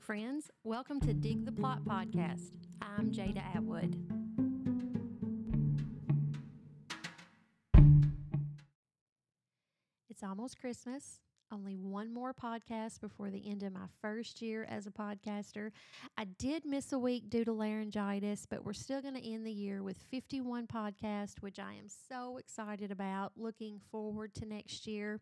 friends. Welcome to Dig the Plot podcast. I'm Jada Atwood. It's almost Christmas. Only one more podcast before the end of my first year as a podcaster. I did miss a week due to laryngitis, but we're still going to end the year with 51 podcasts, which I am so excited about. Looking forward to next year.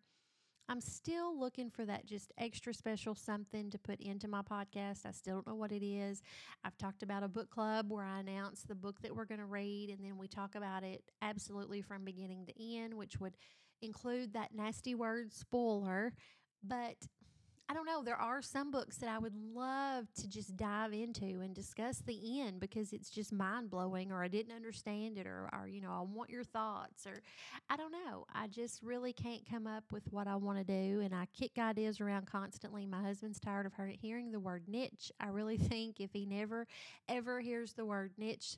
I'm still looking for that just extra special something to put into my podcast. I still don't know what it is. I've talked about a book club where I announce the book that we're going to read and then we talk about it absolutely from beginning to end, which would include that nasty word spoiler. But I don't know. There are some books that I would love to just dive into and discuss the end because it's just mind blowing, or I didn't understand it, or, or, you know, I want your thoughts, or I don't know. I just really can't come up with what I want to do, and I kick ideas around constantly. My husband's tired of hearing the word niche. I really think if he never, ever hears the word niche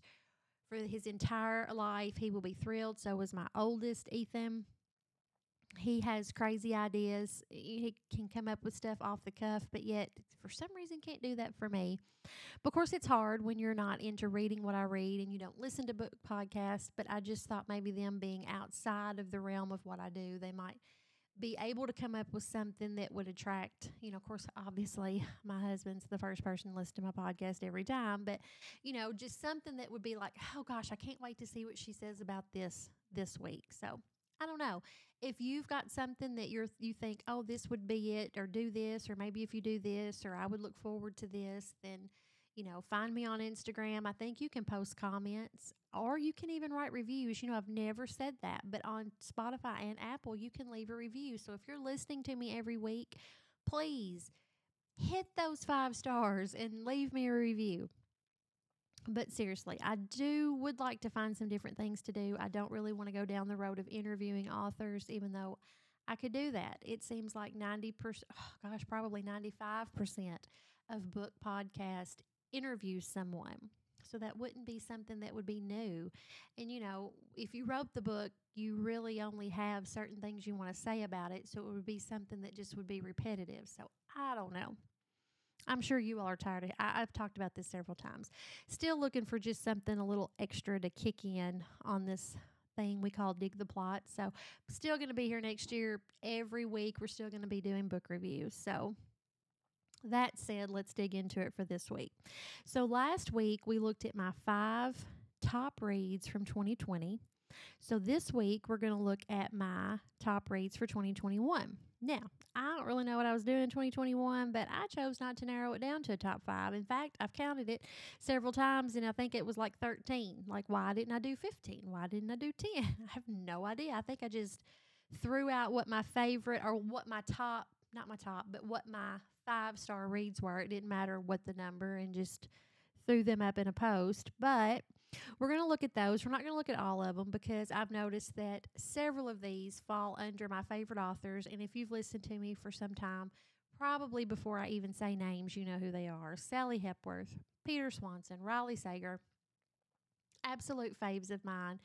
for his entire life, he will be thrilled. So was my oldest, Ethan he has crazy ideas. He can come up with stuff off the cuff, but yet for some reason can't do that for me. But of course, it's hard when you're not into reading what I read and you don't listen to book podcasts. But I just thought maybe them being outside of the realm of what I do, they might be able to come up with something that would attract, you know, of course, obviously my husband's the first person to listen to my podcast every time, but, you know, just something that would be like, oh gosh, I can't wait to see what she says about this this week. So I don't know if you've got something that you're you think, oh, this would be it, or do this, or maybe if you do this, or I would look forward to this, then you know, find me on Instagram. I think you can post comments or you can even write reviews. You know, I've never said that, but on Spotify and Apple, you can leave a review. So if you're listening to me every week, please hit those five stars and leave me a review but seriously, I do would like to find some different things to do. I don't really want to go down the road of interviewing authors, even though I could do that. It seems like 90%, oh gosh, probably 95% of book podcast interviews someone. So that wouldn't be something that would be new. And, you know, if you wrote the book, you really only have certain things you want to say about it. So it would be something that just would be repetitive. So I don't know. I'm sure you all are tired of I, I've talked about this several times. Still looking for just something a little extra to kick in on this thing we call Dig the Plot. So, still going to be here next year. Every week, we're still going to be doing book reviews. So, that said, let's dig into it for this week. So, last week, we looked at my five top reads from 2020. So, this week, we're going to look at my top reads for 2021. Now, I don't really know what I was doing in 2021, but I chose not to narrow it down to a top five. In fact, I've counted it several times and I think it was like 13. Like, why didn't I do 15? Why didn't I do 10? I have no idea. I think I just threw out what my favorite or what my top, not my top, but what my five star reads were. It didn't matter what the number and just threw them up in a post. But we're going to look at those. We're not going to look at all of them because I've noticed that several of these fall under my favorite authors. And if you've listened to me for some time, probably before I even say names, you know who they are Sally Hepworth, Peter Swanson, Riley Sager. Absolute faves of mine.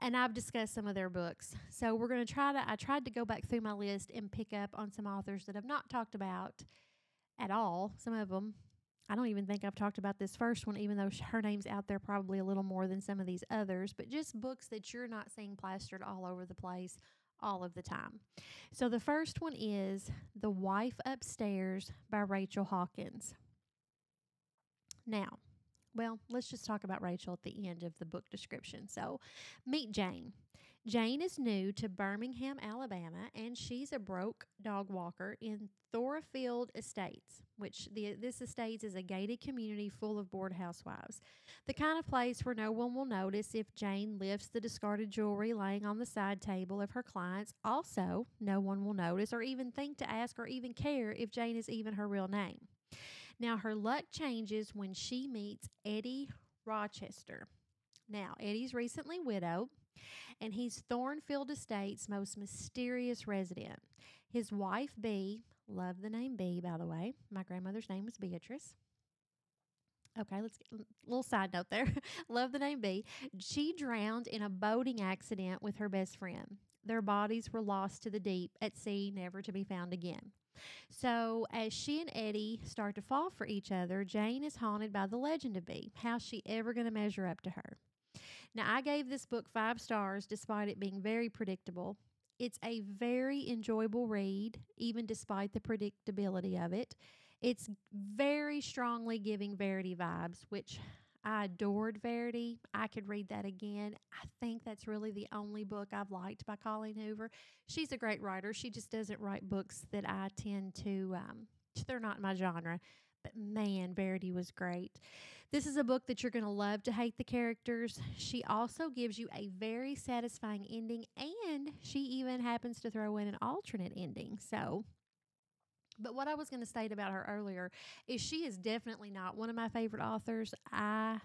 And I've discussed some of their books. So we're going to try to, I tried to go back through my list and pick up on some authors that I've not talked about at all. Some of them I don't even think I've talked about this first one, even though her name's out there probably a little more than some of these others, but just books that you're not seeing plastered all over the place all of the time. So the first one is The Wife Upstairs by Rachel Hawkins. Now, well, let's just talk about Rachel at the end of the book description. So, meet Jane. Jane is new to Birmingham, Alabama, and she's a broke dog walker in Thornfield Estates, which the, this estates is a gated community full of bored housewives. The kind of place where no one will notice if Jane lifts the discarded jewelry laying on the side table of her clients. Also, no one will notice or even think to ask or even care if Jane is even her real name. Now, her luck changes when she meets Eddie Rochester. Now, Eddie's recently widowed and he's Thornfield Estate's most mysterious resident. His wife, Bee, love the name Bee, by the way. My grandmother's name was Beatrice. Okay, let's get a little side note there. love the name Bee. She drowned in a boating accident with her best friend. their bodies were lost to the deep at sea, never to be found again. So, as she and Eddie start to fall for each other, Jane is haunted by the legend of Bee. How's she ever going to measure up to her? Now, I gave this book five stars despite it being very predictable. It's a very enjoyable read, even despite the predictability of it. It's very strongly giving Verity vibes, which I adored Verity. I could read that again. I think that's really the only book I've liked by Colleen Hoover. She's a great writer. She just doesn't write books that I tend to, um, they're not my genre. But man, Verity was great. This is a book that you're going to love to hate the characters. She also gives you a very satisfying ending, and she even happens to throw in an alternate ending. So, but what I was going to state about her earlier is she is definitely not one of my favorite authors. I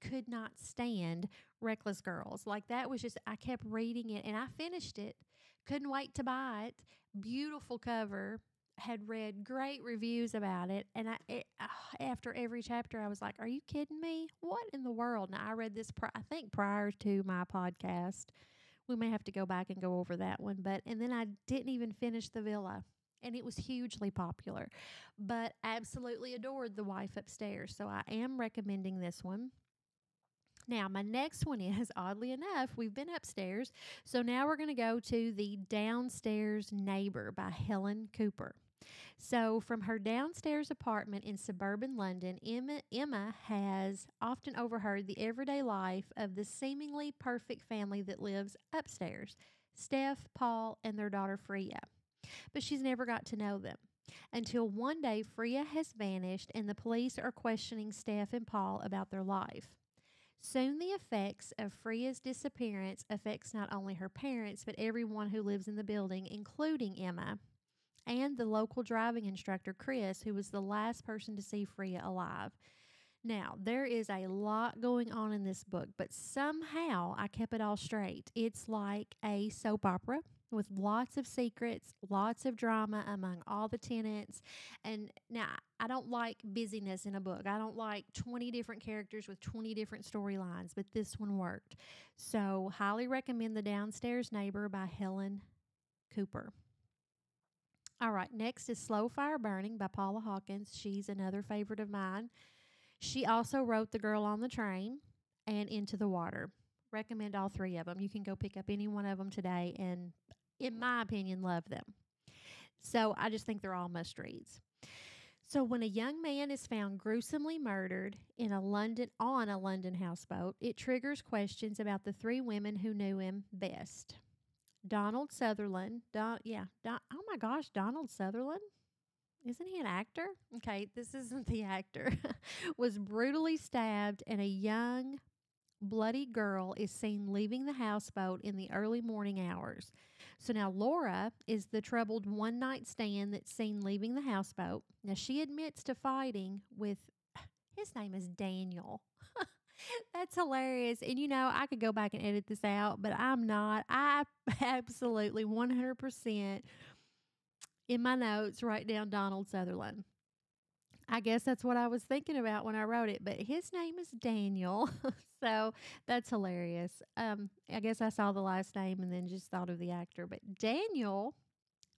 could not stand Reckless Girls. Like that was just, I kept reading it and I finished it. Couldn't wait to buy it. Beautiful cover. Had read great reviews about it. And I, it, uh, after every chapter, I was like, Are you kidding me? What in the world? Now, I read this, pri- I think, prior to my podcast. We may have to go back and go over that one. But, and then I didn't even finish The Villa and it was hugely popular. But absolutely adored The Wife Upstairs. So I am recommending this one. Now, my next one is oddly enough, we've been upstairs. So now we're going to go to The Downstairs Neighbor by Helen Cooper. So, from her downstairs apartment in suburban London, Emma, Emma has often overheard the everyday life of the seemingly perfect family that lives upstairs Steph, Paul, and their daughter Freya but she's never got to know them. Until one day, Freya has vanished and the police are questioning Steph and Paul about their life. Soon, the effects of Freya's disappearance affects not only her parents, but everyone who lives in the building, including Emma and the local driving instructor, Chris, who was the last person to see Freya alive. Now, there is a lot going on in this book, but somehow I kept it all straight. It's like a soap opera with lots of secrets, lots of drama among all the tenants. And now I don't like busyness in a book. I don't like 20 different characters with 20 different storylines, but this one worked. So, highly recommend The Downstairs Neighbor by Helen Cooper. All right, next is Slow Fire Burning by Paula Hawkins. She's another favorite of mine. She also wrote The Girl on the Train and Into the Water recommend all three of them. You can go pick up any one of them today and in my opinion, love them. So I just think they're all must reads. So when a young man is found gruesomely murdered in a London on a London houseboat, it triggers questions about the three women who knew him best. Donald Sutherland, Don, yeah, Don, oh my gosh, Donald Sutherland, isn't he an actor? Okay, this isn't the actor. was brutally stabbed, and a young, bloody girl is seen leaving the houseboat in the early morning hours. So now Laura is the troubled one night stand that's seen leaving the houseboat. Now she admits to fighting with his name is Daniel. That's hilarious. And you know, I could go back and edit this out, but I'm not. I absolutely 100% in my notes write down Donald Sutherland. I guess that's what I was thinking about when I wrote it, but his name is Daniel. so that's hilarious. Um, I guess I saw the last name and then just thought of the actor. But Daniel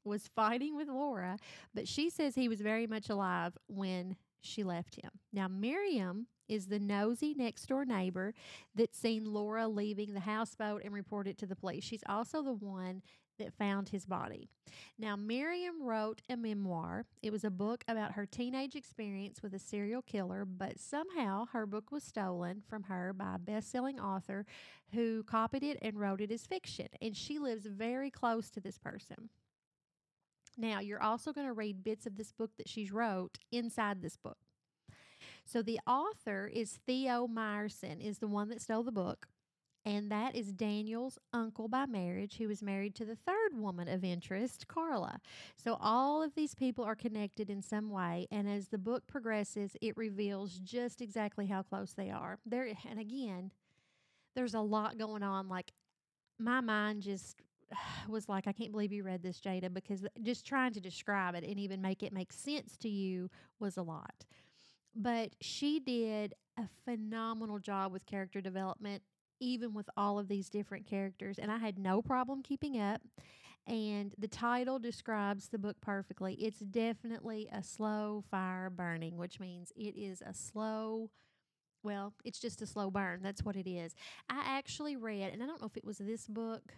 was fighting with Laura, but she says he was very much alive when she left him. Now, Miriam is the nosy next door neighbor that's seen Laura leaving the houseboat and reported to the police. She's also the one that found his body. Now, Miriam wrote a memoir. It was a book about her teenage experience with a serial killer, but somehow her book was stolen from her by a best selling author who copied it and wrote it as fiction. And she lives very close to this person. Now, you're also going to read bits of this book that she's wrote inside this book. So the author is Theo Myerson, is the one that stole the book and that is Daniel's uncle by marriage, who was married to the third woman of interest, Carla. So all of these people are connected in some way, and as the book progresses, it reveals just exactly how close they are. There, and again, there's a lot going on. Like my mind just was like, I can't believe you read this, Jada, because just trying to describe it and even make it make sense to you was a lot. But she did a phenomenal job with character development even with all of these different characters. And I had no problem keeping up. And the title describes the book perfectly. It's definitely a slow fire burning, which means it is a slow, well, it's just a slow burn. That's what it is. I actually read, and I don't know if it was this book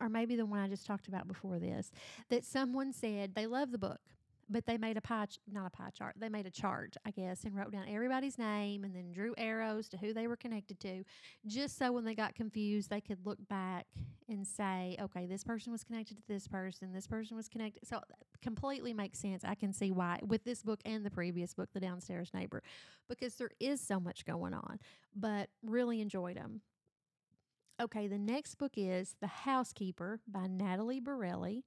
or maybe the one I just talked about before this, that someone said they love the book but they made a pie, not a pie chart, they made a chart, I guess, and wrote down everybody's name and then drew arrows to who they were connected to, just so when they got confused, they could look back and say, okay, this person was connected to this person, this person was connected. So uh, completely makes sense. I can see why with this book and the previous book, The Downstairs Neighbor, because there is so much going on, but really enjoyed them. Okay, the next book is The Housekeeper by Natalie Barelli.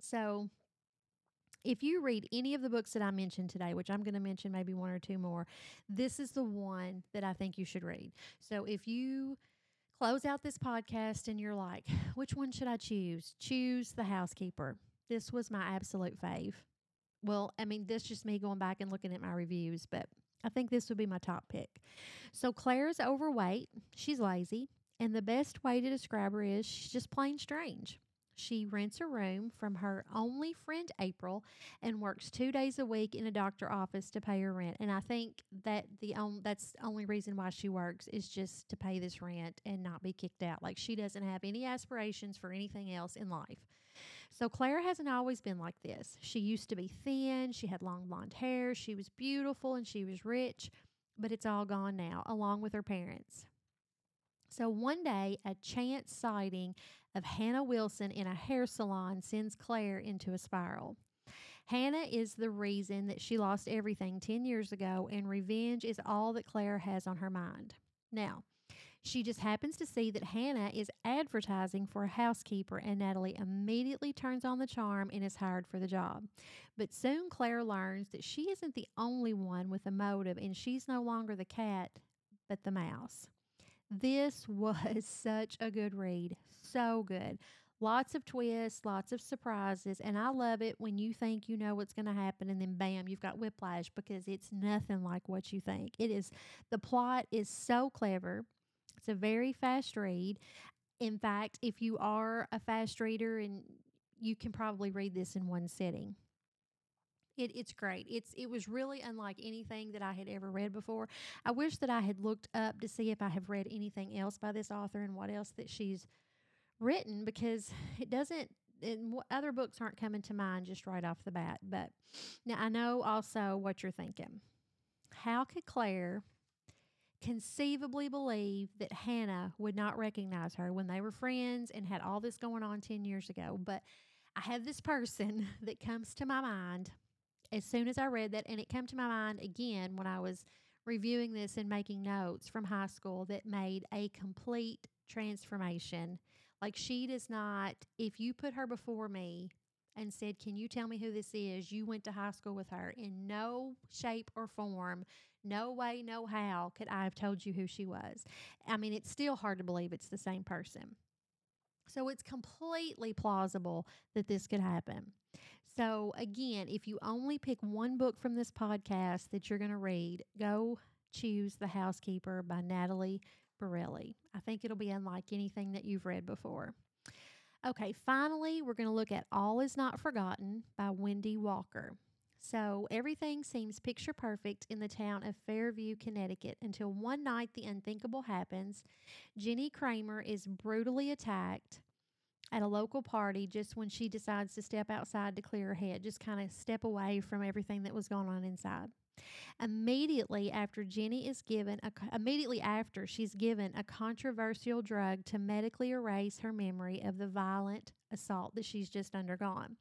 So, if you read any of the books that I mentioned today, which I'm going to mention maybe one or two more, this is the one that I think you should read. So if you close out this podcast and you're like, which one should I choose? Choose The Housekeeper. This was my absolute fave. Well, I mean, this just me going back and looking at my reviews, but I think this would be my top pick. So Claire's overweight, she's lazy, and the best way to describe her is she's just plain strange. She rents a room from her only friend April and works two days a week in a doctor office to pay her rent. And I think that the on, that's the only reason why she works is just to pay this rent and not be kicked out. Like she doesn't have any aspirations for anything else in life. So Claire hasn't always been like this. She used to be thin, she had long blonde hair, she was beautiful, and she was rich, but it's all gone now, along with her parents. So one day, a chance sighting of Hannah Wilson in a hair salon sends Claire into a spiral. Hannah is the reason that she lost everything 10 years ago, and revenge is all that Claire has on her mind. Now, she just happens to see that Hannah is advertising for a housekeeper, and Natalie immediately turns on the charm and is hired for the job. But soon Claire learns that she isn't the only one with a motive, and she's no longer the cat, but the mouse. This was such a good read. So good. Lots of twists, lots of surprises, and I love it when you think you know what's going to happen and then bam, you've got whiplash because it's nothing like what you think. It is the plot is so clever. It's a very fast read. In fact, if you are a fast reader and you can probably read this in one sitting. It, it's great. It's it was really unlike anything that I had ever read before. I wish that I had looked up to see if I have read anything else by this author and what else that she's written because it doesn't and other books aren't coming to mind just right off the bat. But now I know also what you're thinking. How could Claire conceivably believe that Hannah would not recognize her when they were friends and had all this going on 10 years ago? But I have this person that comes to my mind as soon as I read that, and it came to my mind again when I was reviewing this and making notes from high school that made a complete transformation like she does not, if you put her before me and said, Can you tell me who this is? You went to high school with her. In no shape or form, no way, no how could I have told you who she was. I mean, it's still hard to believe it's the same person. So it's completely plausible that this could happen. So, again, if you only pick one book from this podcast that you're going to read, go choose The Housekeeper by Natalie Barelli. I think it'll be unlike anything that you've read before. Okay, finally, we're going to look at All Is Not Forgotten by Wendy Walker. So, everything seems picture perfect in the town of Fairview, Connecticut, until one night the unthinkable happens. Jenny Kramer is brutally attacked at a local party just when she decides to step outside to clear her head, just kind of step away from everything that was going on inside. Immediately after Jenny is given a, immediately after she's given a controversial drug to medically erase her memory of the violent assault that she's just undergone.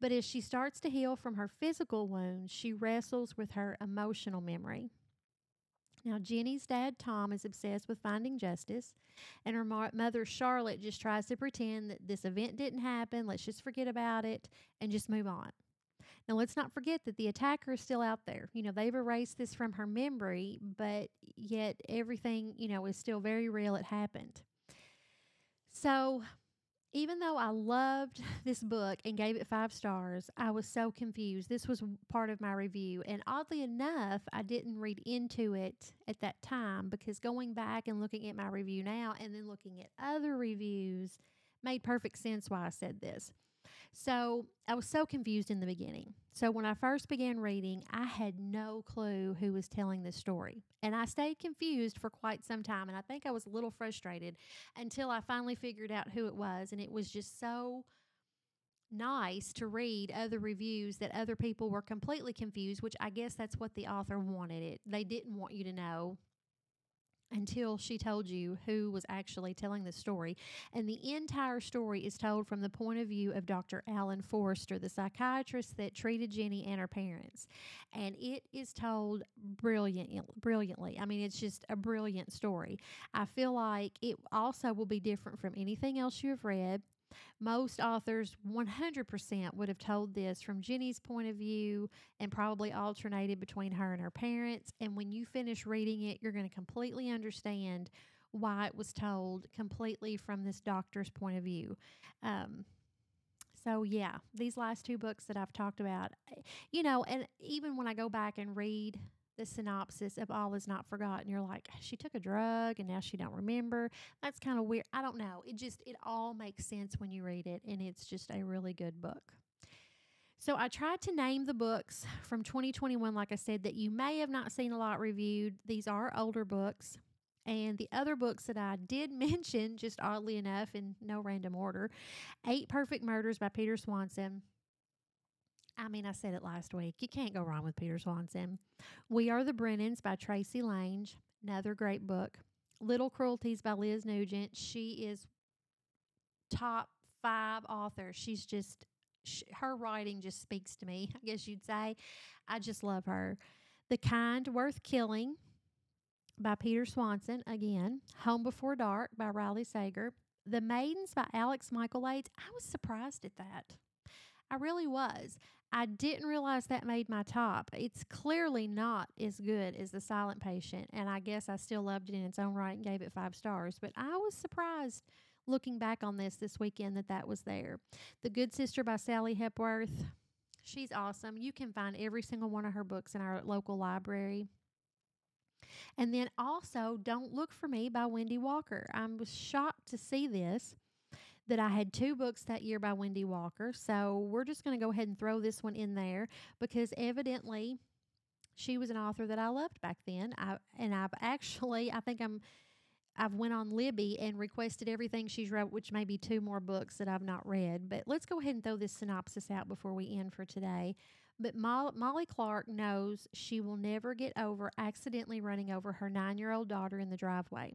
But as she starts to heal from her physical wounds, she wrestles with her emotional memory. Now, Jenny's dad, Tom, is obsessed with finding justice, and her mother, Charlotte, just tries to pretend that this event didn't happen. Let's just forget about it and just move on. Now, let's not forget that the attacker is still out there. You know, they've erased this from her memory, but yet everything, you know, is still very real. It happened. So even though I loved this book and gave it five stars, I was so confused. This was part of my review. And oddly enough, I didn't read into it at that time because going back and looking at my review now and then looking at other reviews made perfect sense why I said this. So I was so confused in the beginning. So when I first began reading, I had no clue who was telling this story. And I stayed confused for quite some time. And I think I was a little frustrated until I finally figured out who it was. And it was just so nice to read other reviews that other people were completely confused, which I guess that's what the author wanted it. They didn't want you to know until she told you who was actually telling the story. And the entire story is told from the point of view of Dr. Alan Forrester, the psychiatrist that treated Jenny and her parents. And it is told brilliant, brilliantly. I mean, it's just a brilliant story. I feel like it also will be different from anything else you have read. Most authors 100% would have told this from Jenny's point of view and probably alternated between her and her parents. And when you finish reading it, you're going to completely understand why it was told completely from this doctor's point of view. Um, so, yeah, these last two books that I've talked about, you know, and even when I go back and read the synopsis of all is not forgotten you're like she took a drug and now she don't remember. That's kind of weird i don't know it just it all makes sense when you read it and it's just a really good book. So i tried to name the books from 2021 like i said that you may have not seen a lot reviewed. These are older books and the other books that I did mention, just oddly enough, in no random order Eight Perfect Murders by Peter Swanson, I mean, I said it last week. You can't go wrong with Peter Swanson. We Are the Brennans by Tracey Lange, another great book. Little Cruelties by Liz Nugent. She is top five author. She's just, she, her writing just speaks to me, I guess you'd say. I just love her. The Kind Worth Killing by Peter Swanson, again. Home Before Dark by Riley Sager. The Maidens by Alex Michaelides. I was surprised at that. I really was. I didn't realize that made my top. It's clearly not as good as The Silent Patient, and I guess I still loved it in its own right and gave it five stars. But I was surprised looking back on this this weekend that that was there. The Good Sister by Sally Hepworth. She's awesome. You can find every single one of her books in our local library. And then also, Don't Look for Me by Wendy Walker. I was shocked to see this that I had two books that year by Wendy Walker. So we're just going to go ahead and throw this one in there because evidently she was an author that I loved back then. I and I've actually I think I'm I've went on Libby and requested everything she's wrote, which may be two more books that I've not read. But let's go ahead and throw this synopsis out before we end for today. But Molly Clark knows she will never get over accidentally running over her nine year old daughter in the driveway.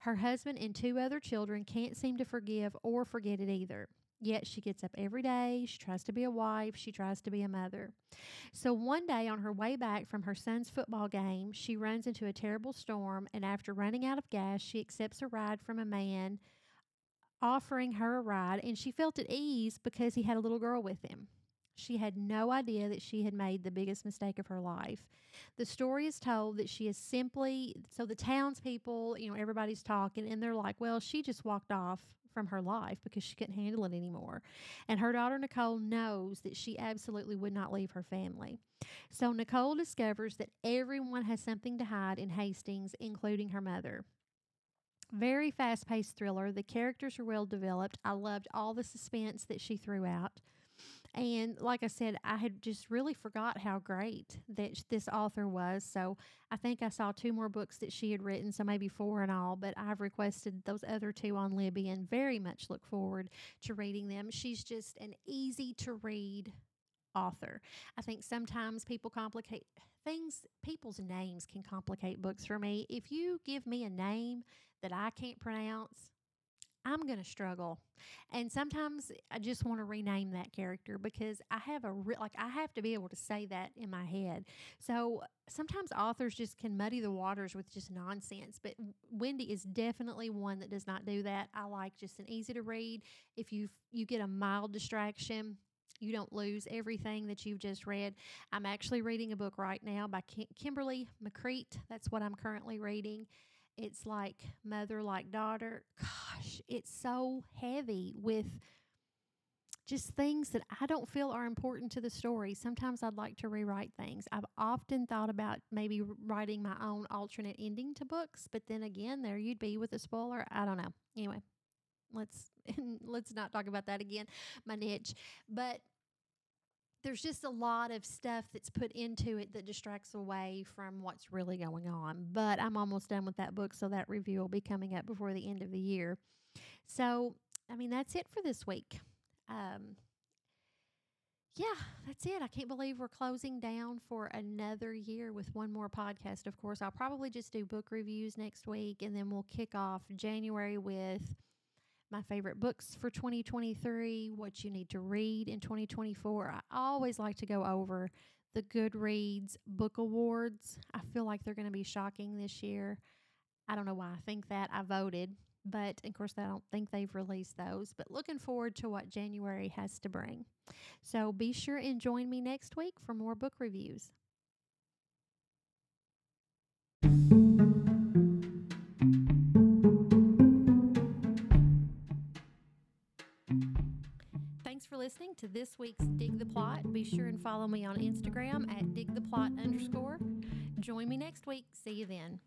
Her husband and two other children can't seem to forgive or forget it either. Yet she gets up every day. She tries to be a wife. She tries to be a mother. So one day on her way back from her son's football game, she runs into a terrible storm. And after running out of gas, she accepts a ride from a man offering her a ride. And she felt at ease because he had a little girl with him. She had no idea that she had made the biggest mistake of her life. The story is told that she is simply so the townspeople, you know, everybody's talking and they're like, well, she just walked off from her life because she couldn't handle it anymore. And her daughter Nicole knows that she absolutely would not leave her family. So Nicole discovers that everyone has something to hide in Hastings, including her mother. Very fast paced thriller. The characters are well developed. I loved all the suspense that she threw out. And like I said, I had just really forgot how great that this author was. So I think I saw two more books that she had written, so maybe four in all, but I've requested those other two on Libby and very much look forward to reading them. She's just an easy to read author. I think sometimes people complicate things, people's names can complicate books for me. If you give me a name that I can't pronounce, I'm going to struggle. And sometimes I just want to rename that character because I have a re- like I have to be able to say that in my head. So sometimes authors just can muddy the waters with just nonsense, but Wendy is definitely one that does not do that. I like just an easy to read. If you you get a mild distraction, you don't lose everything that you've just read. I'm actually reading a book right now by Kim- Kimberly McCreight. That's what I'm currently reading It's like mother like daughter. Gosh, it's so heavy with just things that I don't feel are important to the story. Sometimes I'd like to rewrite things. I've often thought about maybe writing my own alternate ending to books, but then again, there you'd be with a spoiler. I don't know. Anyway, let's let's not talk about that again. My niche, but there's just a lot of stuff that's put into it that distracts away from what's really going on. But I'm almost done with that book, so that review will be coming up before the end of the year. So, I mean, that's it for this week. Um, yeah, that's it. I can't believe we're closing down for another year with one more podcast. Of course, I'll probably just do book reviews next week, and then we'll kick off January with my favorite books for 2023, what you need to read in 2024. I always like to go over the Goodreads book awards. I feel like they're going to be shocking this year. I don't know why I think that. I voted, but of course, I don't think they've released those. But looking forward to what January has to bring. So be sure and join me next week for more book reviews. listening to this week's Dig the Plot. Be sure and follow me on Instagram at digtheplot underscore. Join me next week. See you then.